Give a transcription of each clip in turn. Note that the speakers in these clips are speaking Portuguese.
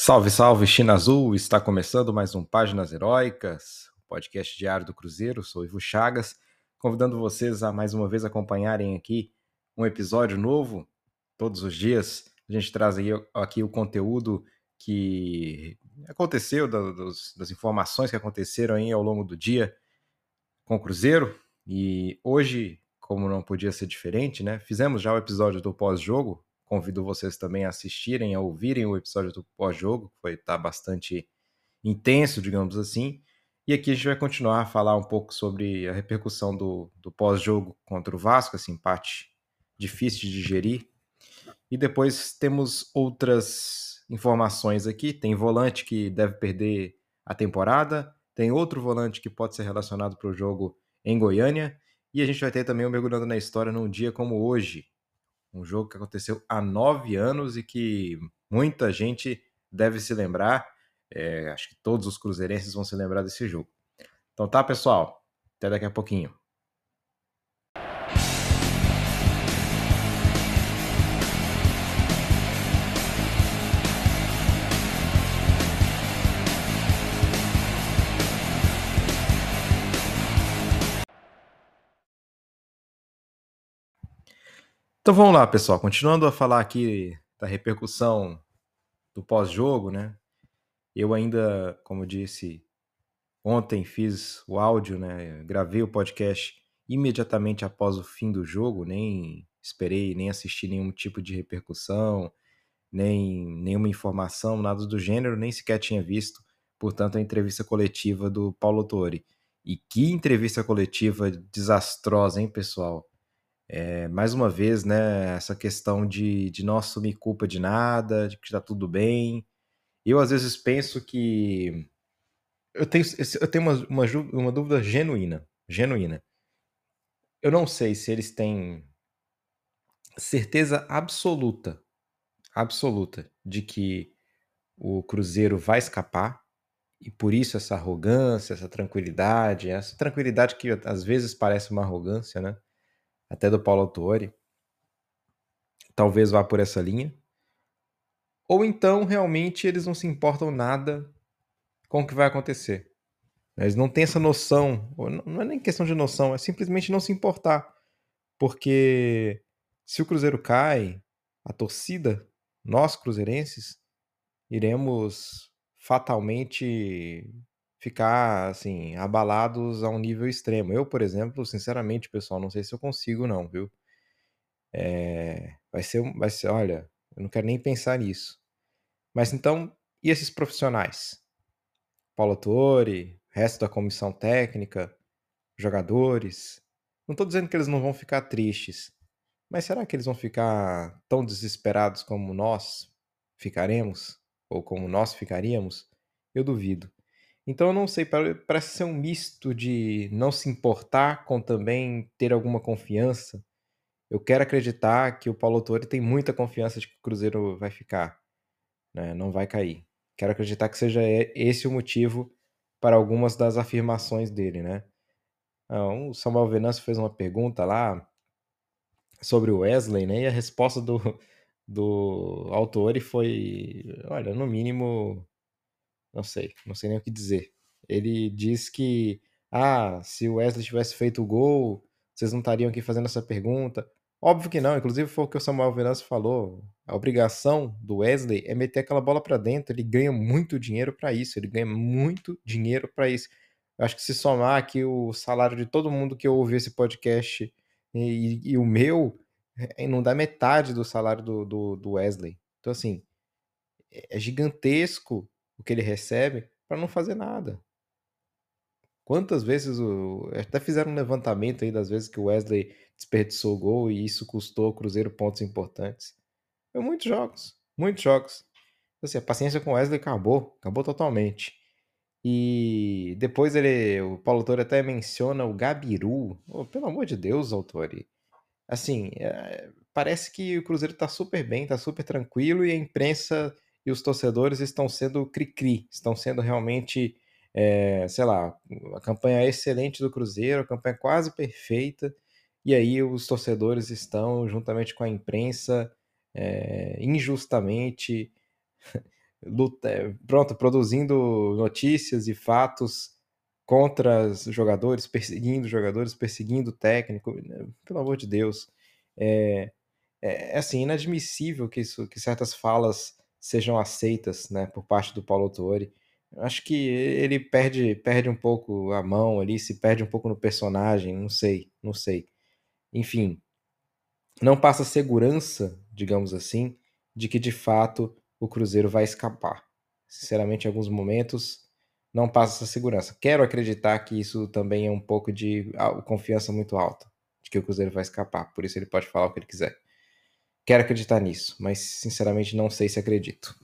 Salve, salve, China Azul! Está começando mais um Páginas Heróicas, podcast diário do Cruzeiro. Sou Ivo Chagas, convidando vocês a mais uma vez acompanharem aqui um episódio novo. Todos os dias a gente traz aqui o conteúdo que aconteceu, das informações que aconteceram aí ao longo do dia com o Cruzeiro. E hoje, como não podia ser diferente, né? Fizemos já o episódio do pós-jogo, Convido vocês também a assistirem, a ouvirem o episódio do pós-jogo, que foi tá bastante intenso, digamos assim. E aqui a gente vai continuar a falar um pouco sobre a repercussão do, do pós-jogo contra o Vasco, esse empate difícil de digerir. E depois temos outras informações aqui. Tem volante que deve perder a temporada, tem outro volante que pode ser relacionado para o jogo em Goiânia. E a gente vai ter também o Mergulhando na História num dia como hoje, um jogo que aconteceu há nove anos e que muita gente deve se lembrar. É, acho que todos os cruzeirenses vão se lembrar desse jogo. Então tá, pessoal. Até daqui a pouquinho. Então vamos lá, pessoal. Continuando a falar aqui da repercussão do pós-jogo, né? Eu ainda, como eu disse, ontem fiz o áudio, né? Gravei o podcast imediatamente após o fim do jogo, nem esperei, nem assisti nenhum tipo de repercussão, nem nenhuma informação, nada do gênero, nem sequer tinha visto, portanto, a entrevista coletiva do Paulo Torre. E que entrevista coletiva desastrosa, hein, pessoal? É, mais uma vez, né, essa questão de, de não assumir culpa de nada, de que está tudo bem. Eu, às vezes, penso que. Eu tenho, eu tenho uma, uma, uma dúvida genuína. Genuína. Eu não sei se eles têm certeza absoluta, absoluta, de que o Cruzeiro vai escapar. E por isso essa arrogância, essa tranquilidade, essa tranquilidade que às vezes parece uma arrogância, né? Até do Paulo Autori. Talvez vá por essa linha. Ou então, realmente, eles não se importam nada com o que vai acontecer. Eles não têm essa noção, não é nem questão de noção, é simplesmente não se importar. Porque se o Cruzeiro cai, a torcida, nós cruzeirenses, iremos fatalmente ficar assim abalados a um nível extremo. Eu, por exemplo, sinceramente, pessoal, não sei se eu consigo não, viu? É, vai ser, vai ser, olha, eu não quero nem pensar nisso. Mas então, e esses profissionais? Paulo Torre, resto da comissão técnica, jogadores. Não estou dizendo que eles não vão ficar tristes, mas será que eles vão ficar tão desesperados como nós ficaremos? Ou como nós ficaríamos? Eu duvido. Então eu não sei, parece ser um misto de não se importar com também ter alguma confiança. Eu quero acreditar que o Paulo Torre tem muita confiança de que o Cruzeiro vai ficar, né? não vai cair. Quero acreditar que seja esse o motivo para algumas das afirmações dele, né? Então, o Samuel Venâncio fez uma pergunta lá sobre o Wesley, né? E a resposta do, do autor foi, olha, no mínimo não sei, não sei nem o que dizer. Ele diz que, ah, se o Wesley tivesse feito o gol, vocês não estariam aqui fazendo essa pergunta. Óbvio que não, inclusive foi o que o Samuel Venâncio falou. A obrigação do Wesley é meter aquela bola para dentro. Ele ganha muito dinheiro para isso. Ele ganha muito dinheiro para isso. Eu acho que se somar aqui o salário de todo mundo que ouve esse podcast e, e o meu, é, não dá metade do salário do, do, do Wesley. Então, assim, é, é gigantesco o que ele recebe para não fazer nada. Quantas vezes o. Até fizeram um levantamento aí das vezes que o Wesley desperdiçou gol e isso custou ao Cruzeiro pontos importantes. Foi muitos jogos, muitos jogos. Assim, a paciência com o Wesley acabou, acabou totalmente. E depois ele, o Paulo Torre até menciona o Gabiru. Oh, pelo amor de Deus, Autori. Assim, é, parece que o Cruzeiro tá super bem, tá super tranquilo e a imprensa e os torcedores estão sendo cri-cri, estão sendo realmente, é, sei lá, a campanha excelente do Cruzeiro, a campanha quase perfeita, e aí os torcedores estão, juntamente com a imprensa, é, injustamente luta, pronto, produzindo notícias e fatos contra os jogadores, perseguindo jogadores, perseguindo o técnico, né, pelo amor de Deus. É, é, é assim, inadmissível que, isso, que certas falas sejam aceitas né, por parte do Paulo Autori. Acho que ele perde, perde um pouco a mão ali, se perde um pouco no personagem, não sei, não sei. Enfim, não passa segurança, digamos assim, de que de fato o Cruzeiro vai escapar. Sinceramente, em alguns momentos não passa essa segurança. Quero acreditar que isso também é um pouco de confiança muito alta, de que o Cruzeiro vai escapar, por isso ele pode falar o que ele quiser. Quero acreditar nisso, mas sinceramente não sei se acredito.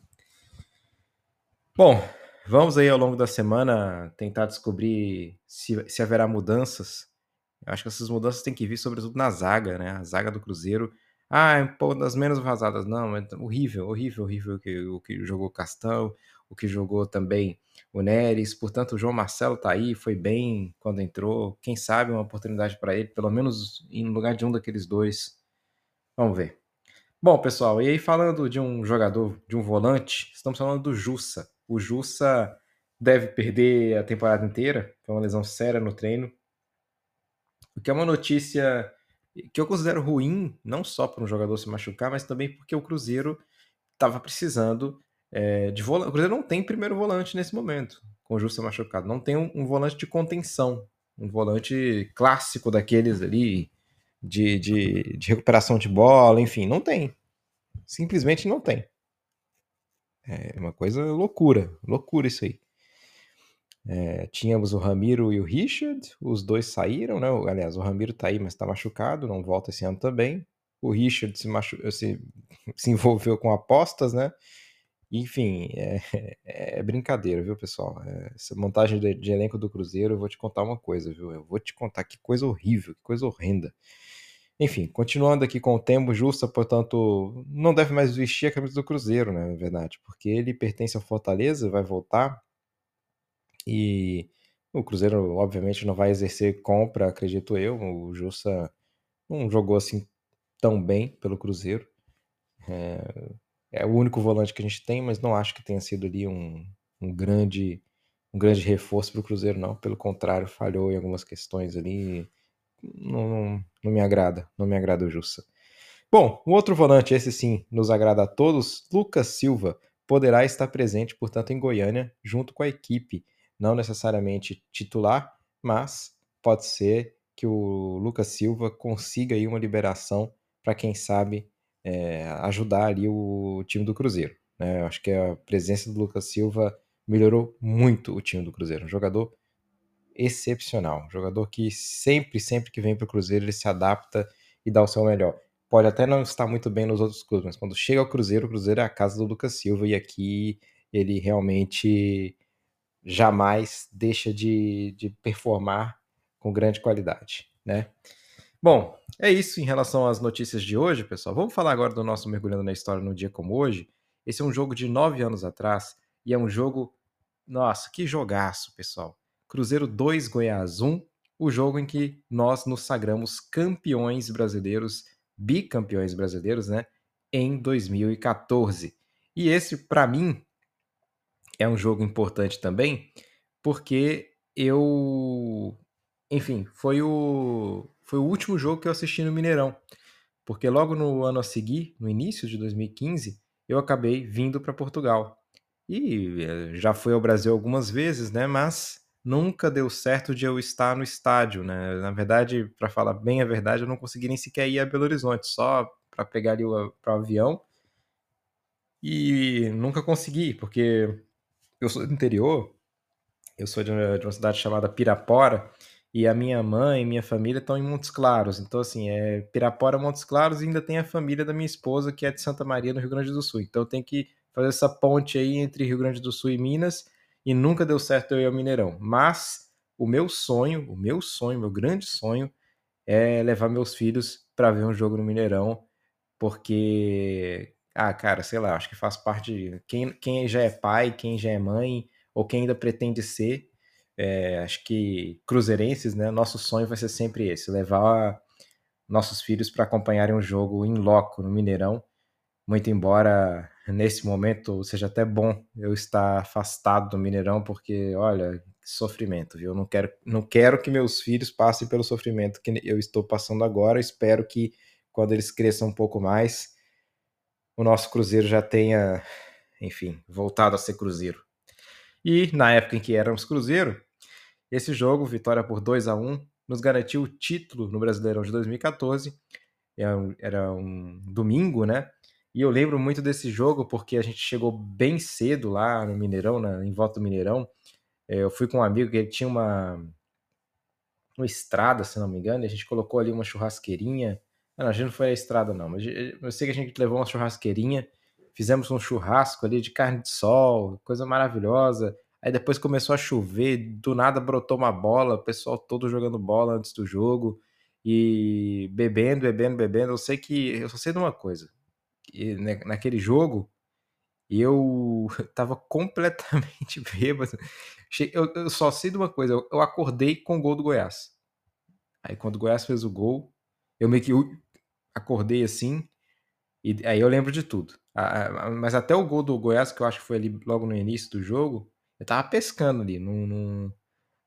Bom, vamos aí ao longo da semana tentar descobrir se, se haverá mudanças. Eu acho que essas mudanças têm que vir sobretudo na zaga, né? A zaga do Cruzeiro. Ah, é um pouco das menos vazadas. Não, é horrível, horrível, horrível o que, o que jogou Castão, o que jogou também o Neres. Portanto, o João Marcelo tá aí, foi bem quando entrou. Quem sabe uma oportunidade para ele, pelo menos em lugar de um daqueles dois. Vamos ver. Bom, pessoal, e aí falando de um jogador, de um volante, estamos falando do Jussa. O Jussa deve perder a temporada inteira, foi uma lesão séria no treino. O que é uma notícia que eu considero ruim, não só para um jogador se machucar, mas também porque o Cruzeiro estava precisando é, de volante. O Cruzeiro não tem primeiro volante nesse momento, com o Jussa machucado. Não tem um, um volante de contenção, um volante clássico daqueles ali, de, de, de recuperação de bola, enfim, não tem. Simplesmente não tem. É uma coisa loucura, loucura isso aí. É, tínhamos o Ramiro e o Richard, os dois saíram, né? Aliás, o Ramiro tá aí, mas tá machucado, não volta esse ano também. O Richard se, machu... se, se envolveu com apostas, né? Enfim, é, é brincadeira, viu, pessoal? É, essa montagem de, de, elenco do Cruzeiro, eu vou te contar uma coisa, viu? Eu vou te contar que coisa horrível, que coisa horrenda. Enfim, continuando aqui com o Tempo Justa, portanto, não deve mais vestir a camisa do Cruzeiro, né, na verdade, porque ele pertence ao Fortaleza, vai voltar, e o Cruzeiro, obviamente, não vai exercer compra, acredito eu, o Justa não jogou assim tão bem pelo Cruzeiro, é, é o único volante que a gente tem, mas não acho que tenha sido ali um, um grande um grande reforço para o Cruzeiro, não, pelo contrário, falhou em algumas questões ali, não, não, não me agrada, não me agrada o Jussa. Bom, um outro volante, esse sim, nos agrada a todos, Lucas Silva, poderá estar presente, portanto, em Goiânia, junto com a equipe, não necessariamente titular, mas pode ser que o Lucas Silva consiga aí uma liberação para quem sabe é, ajudar ali o time do Cruzeiro. Né? Eu acho que a presença do Lucas Silva melhorou muito o time do Cruzeiro. Um jogador excepcional. Um jogador que sempre, sempre que vem para o Cruzeiro, ele se adapta e dá o seu melhor. Pode até não estar muito bem nos outros clubes, mas quando chega ao Cruzeiro, o Cruzeiro é a casa do Lucas Silva e aqui ele realmente jamais deixa de, de performar com grande qualidade, né? Bom, é isso em relação às notícias de hoje, pessoal. Vamos falar agora do nosso Mergulhando na História no dia como hoje. Esse é um jogo de nove anos atrás e é um jogo. Nossa, que jogaço, pessoal! Cruzeiro 2, Goiás 1, o jogo em que nós nos sagramos campeões brasileiros, bicampeões brasileiros, né, em 2014. E esse, para mim, é um jogo importante também, porque eu, enfim, foi o foi o último jogo que eu assisti no Mineirão, porque logo no ano a seguir, no início de 2015, eu acabei vindo para Portugal. E eh, já fui ao Brasil algumas vezes, né, mas nunca deu certo de eu estar no estádio, né? Na verdade, para falar bem a verdade, eu não consegui nem sequer ir a Belo Horizonte, só para pegar ali o pra avião. E nunca consegui, porque eu sou do interior, eu sou de uma, de uma cidade chamada Pirapora, e a minha mãe minha família estão em Montes Claros. Então, assim, é Pirapora, Montes Claros, e ainda tem a família da minha esposa, que é de Santa Maria, no Rio Grande do Sul. Então, tenho que fazer essa ponte aí entre Rio Grande do Sul e Minas e nunca deu certo eu ir ao Mineirão. Mas o meu sonho, o meu sonho, meu grande sonho é levar meus filhos para ver um jogo no Mineirão, porque, ah, cara, sei lá, acho que faz parte de quem, quem já é pai, quem já é mãe, ou quem ainda pretende ser, é, acho que cruzeirenses, né? Nosso sonho vai ser sempre esse, levar nossos filhos para acompanharem um jogo em loco no Mineirão, muito embora nesse momento seja até bom eu estar afastado do Mineirão, porque olha, que sofrimento, viu? Eu não quero, não quero que meus filhos passem pelo sofrimento que eu estou passando agora. Espero que quando eles cresçam um pouco mais, o nosso Cruzeiro já tenha, enfim, voltado a ser Cruzeiro. E na época em que éramos Cruzeiro, esse jogo, vitória por 2 a 1 nos garantiu o título no Brasileirão de 2014. Era um domingo, né? E eu lembro muito desse jogo porque a gente chegou bem cedo lá no Mineirão, em volta do Mineirão. É, eu fui com um amigo que ele tinha uma, uma estrada, se não me engano, e a gente colocou ali uma churrasqueirinha. Não, a gente não foi a estrada, não, mas eu sei que a gente levou uma churrasqueirinha, fizemos um churrasco ali de carne de sol, coisa maravilhosa. Aí depois começou a chover, do nada brotou uma bola, o pessoal todo jogando bola antes do jogo e bebendo, bebendo, bebendo. Eu sei que eu só sei de uma coisa né, naquele jogo, eu tava completamente bêbado. Eu, eu só sei de uma coisa, eu, acordei com o gol do Goiás. Aí quando o Goiás fez o gol, eu meio que acordei assim, e aí eu lembro de tudo. Mas até o gol do Goiás, que eu acho que foi ali logo no início do jogo, eu tava pescando ali, não, não,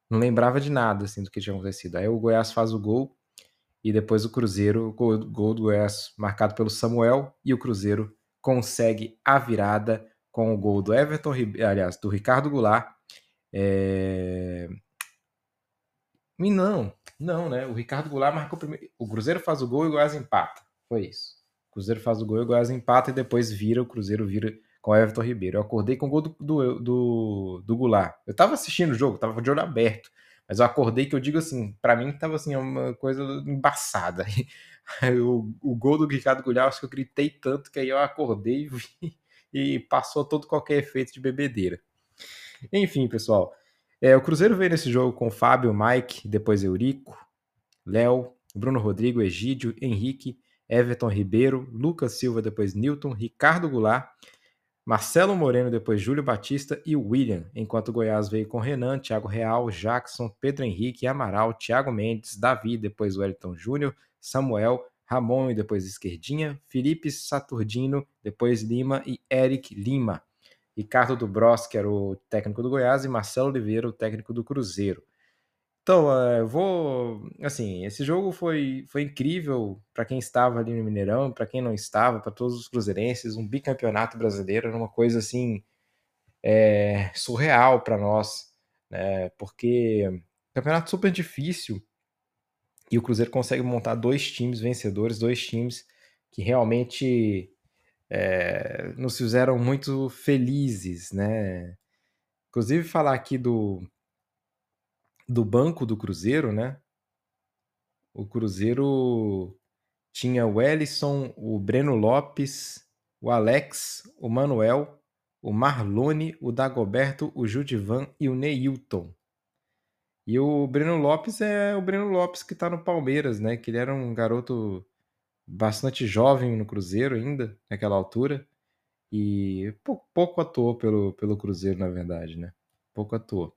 não lembrava de nada assim do que tinha acontecido. Aí o Goiás faz o gol, e depois o Cruzeiro, gol, gol do Goiás marcado pelo Samuel, e o Cruzeiro consegue a virada com o gol do Everton, aliás, do Ricardo Goulart. É... Não, não, né? O Ricardo Goulart marcou primeiro. O Cruzeiro faz o gol e o Goiás empata. Foi isso. O Cruzeiro faz o gol e o Goiás empata e depois vira, o Cruzeiro vira com Everton Ribeiro. Eu acordei com o gol do, do, do, do Goulart. Eu tava assistindo o jogo, tava de olho aberto. Mas eu acordei que eu digo assim, para mim tava assim, uma coisa embaçada. o, o gol do Ricardo Goulart, acho que eu gritei tanto que aí eu acordei e, e passou todo qualquer efeito de bebedeira. Enfim, pessoal. É, o Cruzeiro veio nesse jogo com Fábio, Mike, depois Eurico, Léo, Bruno Rodrigo, Egídio, Henrique, Everton Ribeiro, Lucas Silva, depois Newton, Ricardo Goulart, Marcelo Moreno, depois Júlio Batista e William, enquanto o Goiás veio com Renan, Thiago Real, Jackson, Pedro Henrique, Amaral, Thiago Mendes, Davi, depois Wellington Júnior, Samuel, Ramon e depois Esquerdinha, Felipe Saturdino, depois Lima e Eric Lima. Ricardo Dubros, que era o técnico do Goiás, e Marcelo Oliveira, o técnico do Cruzeiro. Então, eu vou. Assim, esse jogo foi, foi incrível para quem estava ali no Mineirão, para quem não estava, para todos os cruzeirenses. Um bicampeonato brasileiro era uma coisa assim é, surreal para nós, né? Porque campeonato super difícil e o Cruzeiro consegue montar dois times vencedores, dois times que realmente é, nos fizeram muito felizes, né? Inclusive falar aqui do do banco do Cruzeiro, né? O Cruzeiro tinha o Ellison, o Breno Lopes, o Alex, o Manuel, o Marlone, o Dagoberto, o Judivan e o Neilton. E o Breno Lopes é o Breno Lopes que tá no Palmeiras, né? Que ele era um garoto bastante jovem no Cruzeiro ainda, naquela altura. E pouco, atuou pelo, pelo Cruzeiro, na verdade, né? Pouco atuou.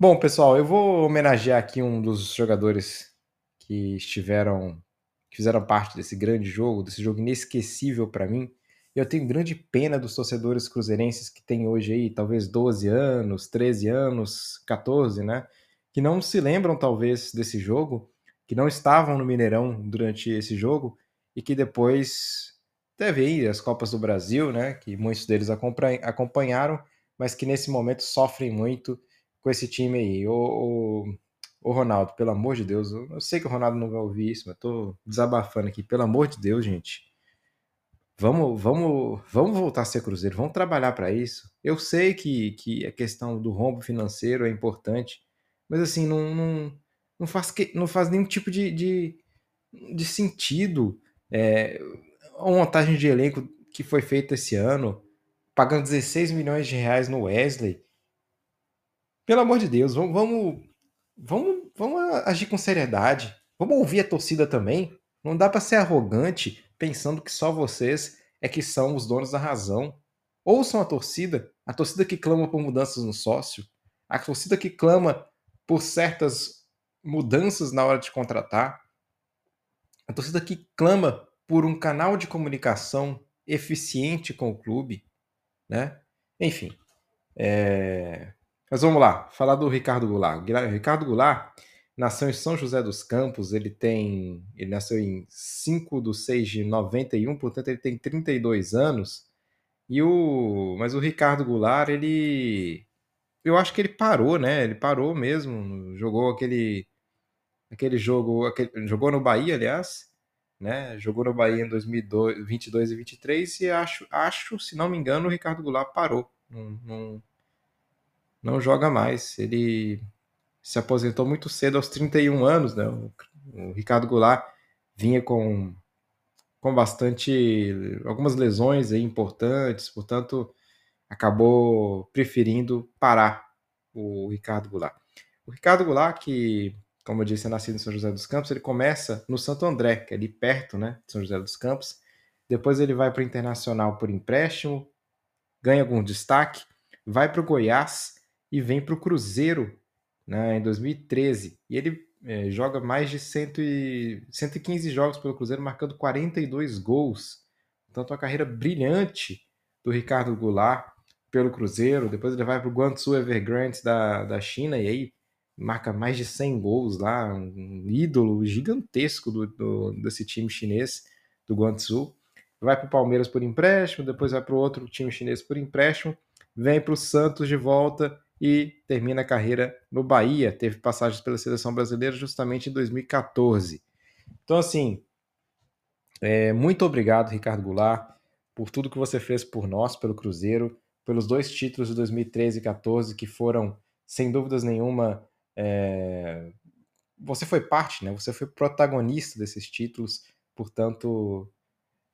Bom, pessoal, eu vou homenagear aqui um dos jogadores que estiveram, que fizeram parte desse grande jogo, desse jogo inesquecível para mim. Eu tenho grande pena dos torcedores cruzeirenses que têm hoje aí, talvez 12 anos, 13 anos, 14, né? Que não se lembram, talvez, desse jogo, que não estavam no Mineirão durante esse jogo e que depois teve aí as Copas do Brasil, né? Que muitos deles acompanharam, mas que nesse momento sofrem muito com esse time aí. O, o, Ronaldo, pelo amor de Deus, eu sei que o Ronaldo não vai ouvir isso, mas tô desabafando aqui. Pelo amor de Deus, gente. Vamos, vamos, vamos voltar a ser Cruzeiro, vamos trabalhar para isso. Eu sei que, que a questão do rombo financeiro é importante, mas assim, não, não, não, faz, que, não faz nenhum tipo de, de, de sentido é, a montagem de elenco que foi feita esse ano, pagando 16 milhões de reais no Wesley, pelo amor de Deus, vamos, vamos, vamos, vamos agir com seriedade. Vamos ouvir a torcida também. Não dá para ser arrogante pensando que só vocês é que são os donos da razão. Ouçam a torcida, a torcida que clama por mudanças no sócio, a torcida que clama por certas mudanças na hora de contratar, a torcida que clama por um canal de comunicação eficiente com o clube, né? Enfim. É... Mas vamos lá, falar do Ricardo Goulart. O Ricardo Goulart nasceu em São José dos Campos, ele tem. Ele nasceu em 5 de 6 de 91, portanto ele tem 32 anos. E o. Mas o Ricardo Goulart, ele. Eu acho que ele parou, né? Ele parou mesmo. Jogou aquele. Aquele jogo. Aquele... Jogou no Bahia, aliás. Né? Jogou no Bahia em 2022 e 2023 e acho, acho, se não me engano, o Ricardo Goulart parou. Não, não, não joga mais. Ele se aposentou muito cedo, aos 31 anos. Né? O, o Ricardo Goulart vinha com, com bastante. algumas lesões aí importantes, portanto, acabou preferindo parar o Ricardo Goulart. O Ricardo Goulart, que, como eu disse, é nascido em São José dos Campos, ele começa no Santo André, que é ali perto né, de São José dos Campos. Depois ele vai para o Internacional por empréstimo, ganha algum destaque, vai para o Goiás e vem para o Cruzeiro né, em 2013. E ele é, joga mais de 100 e, 115 jogos pelo Cruzeiro, marcando 42 gols. Tanto uma carreira brilhante do Ricardo Goulart pelo Cruzeiro. Depois ele vai para o Guangzhou Evergrande da, da China e aí marca mais de 100 gols lá. Um ídolo gigantesco do, do desse time chinês do Guangzhou. Vai para o Palmeiras por empréstimo, depois vai para o outro time chinês por empréstimo, vem para o Santos de volta e termina a carreira no Bahia. Teve passagens pela seleção brasileira justamente em 2014. Então, assim, é, muito obrigado, Ricardo Goulart, por tudo que você fez por nós, pelo Cruzeiro, pelos dois títulos de 2013 e 2014 que foram, sem dúvidas nenhuma, é... você foi parte, né? Você foi protagonista desses títulos, portanto,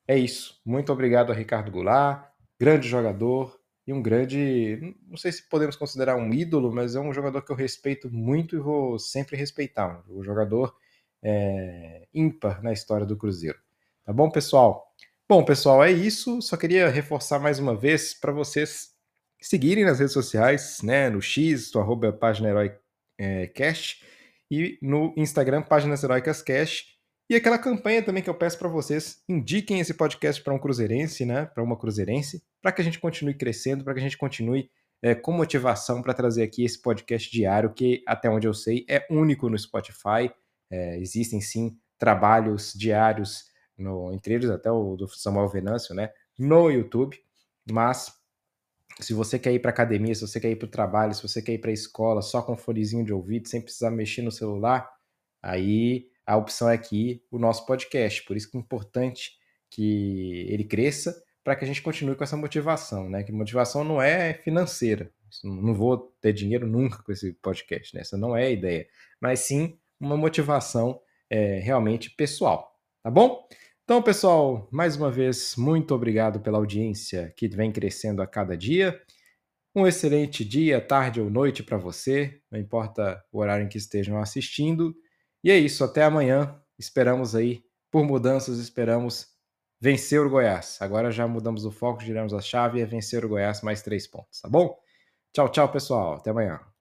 é isso. Muito obrigado a Ricardo Goulart, grande jogador, e um grande, não sei se podemos considerar um ídolo, mas é um jogador que eu respeito muito e vou sempre respeitar. Um jogador é, ímpar na história do Cruzeiro. Tá bom, pessoal? Bom, pessoal, é isso. Só queria reforçar mais uma vez para vocês seguirem nas redes sociais, né? No X, do arroba página Herói é, Cast, e no Instagram, páginas Heróicas Cast e aquela campanha também que eu peço para vocês, indiquem esse podcast para um cruzeirense, né, para uma cruzeirense, para que a gente continue crescendo, para que a gente continue é, com motivação para trazer aqui esse podcast diário, que até onde eu sei é único no Spotify. É, existem sim trabalhos diários, no, entre eles até o do Samuel Venâncio, né, no YouTube, mas se você quer ir para academia, se você quer ir para o trabalho, se você quer ir para a escola só com fonezinho de ouvido, sem precisar mexer no celular, aí a opção é aqui o nosso podcast. Por isso que é importante que ele cresça para que a gente continue com essa motivação, né? Que motivação não é financeira. Não vou ter dinheiro nunca com esse podcast, né? Essa não é a ideia. Mas sim uma motivação é, realmente pessoal, tá bom? Então, pessoal, mais uma vez, muito obrigado pela audiência que vem crescendo a cada dia. Um excelente dia, tarde ou noite para você, não importa o horário em que estejam assistindo. E é isso, até amanhã. Esperamos aí, por mudanças, esperamos vencer o Goiás. Agora já mudamos o foco, giramos a chave e é vencer o Goiás mais três pontos, tá bom? Tchau, tchau, pessoal. Até amanhã.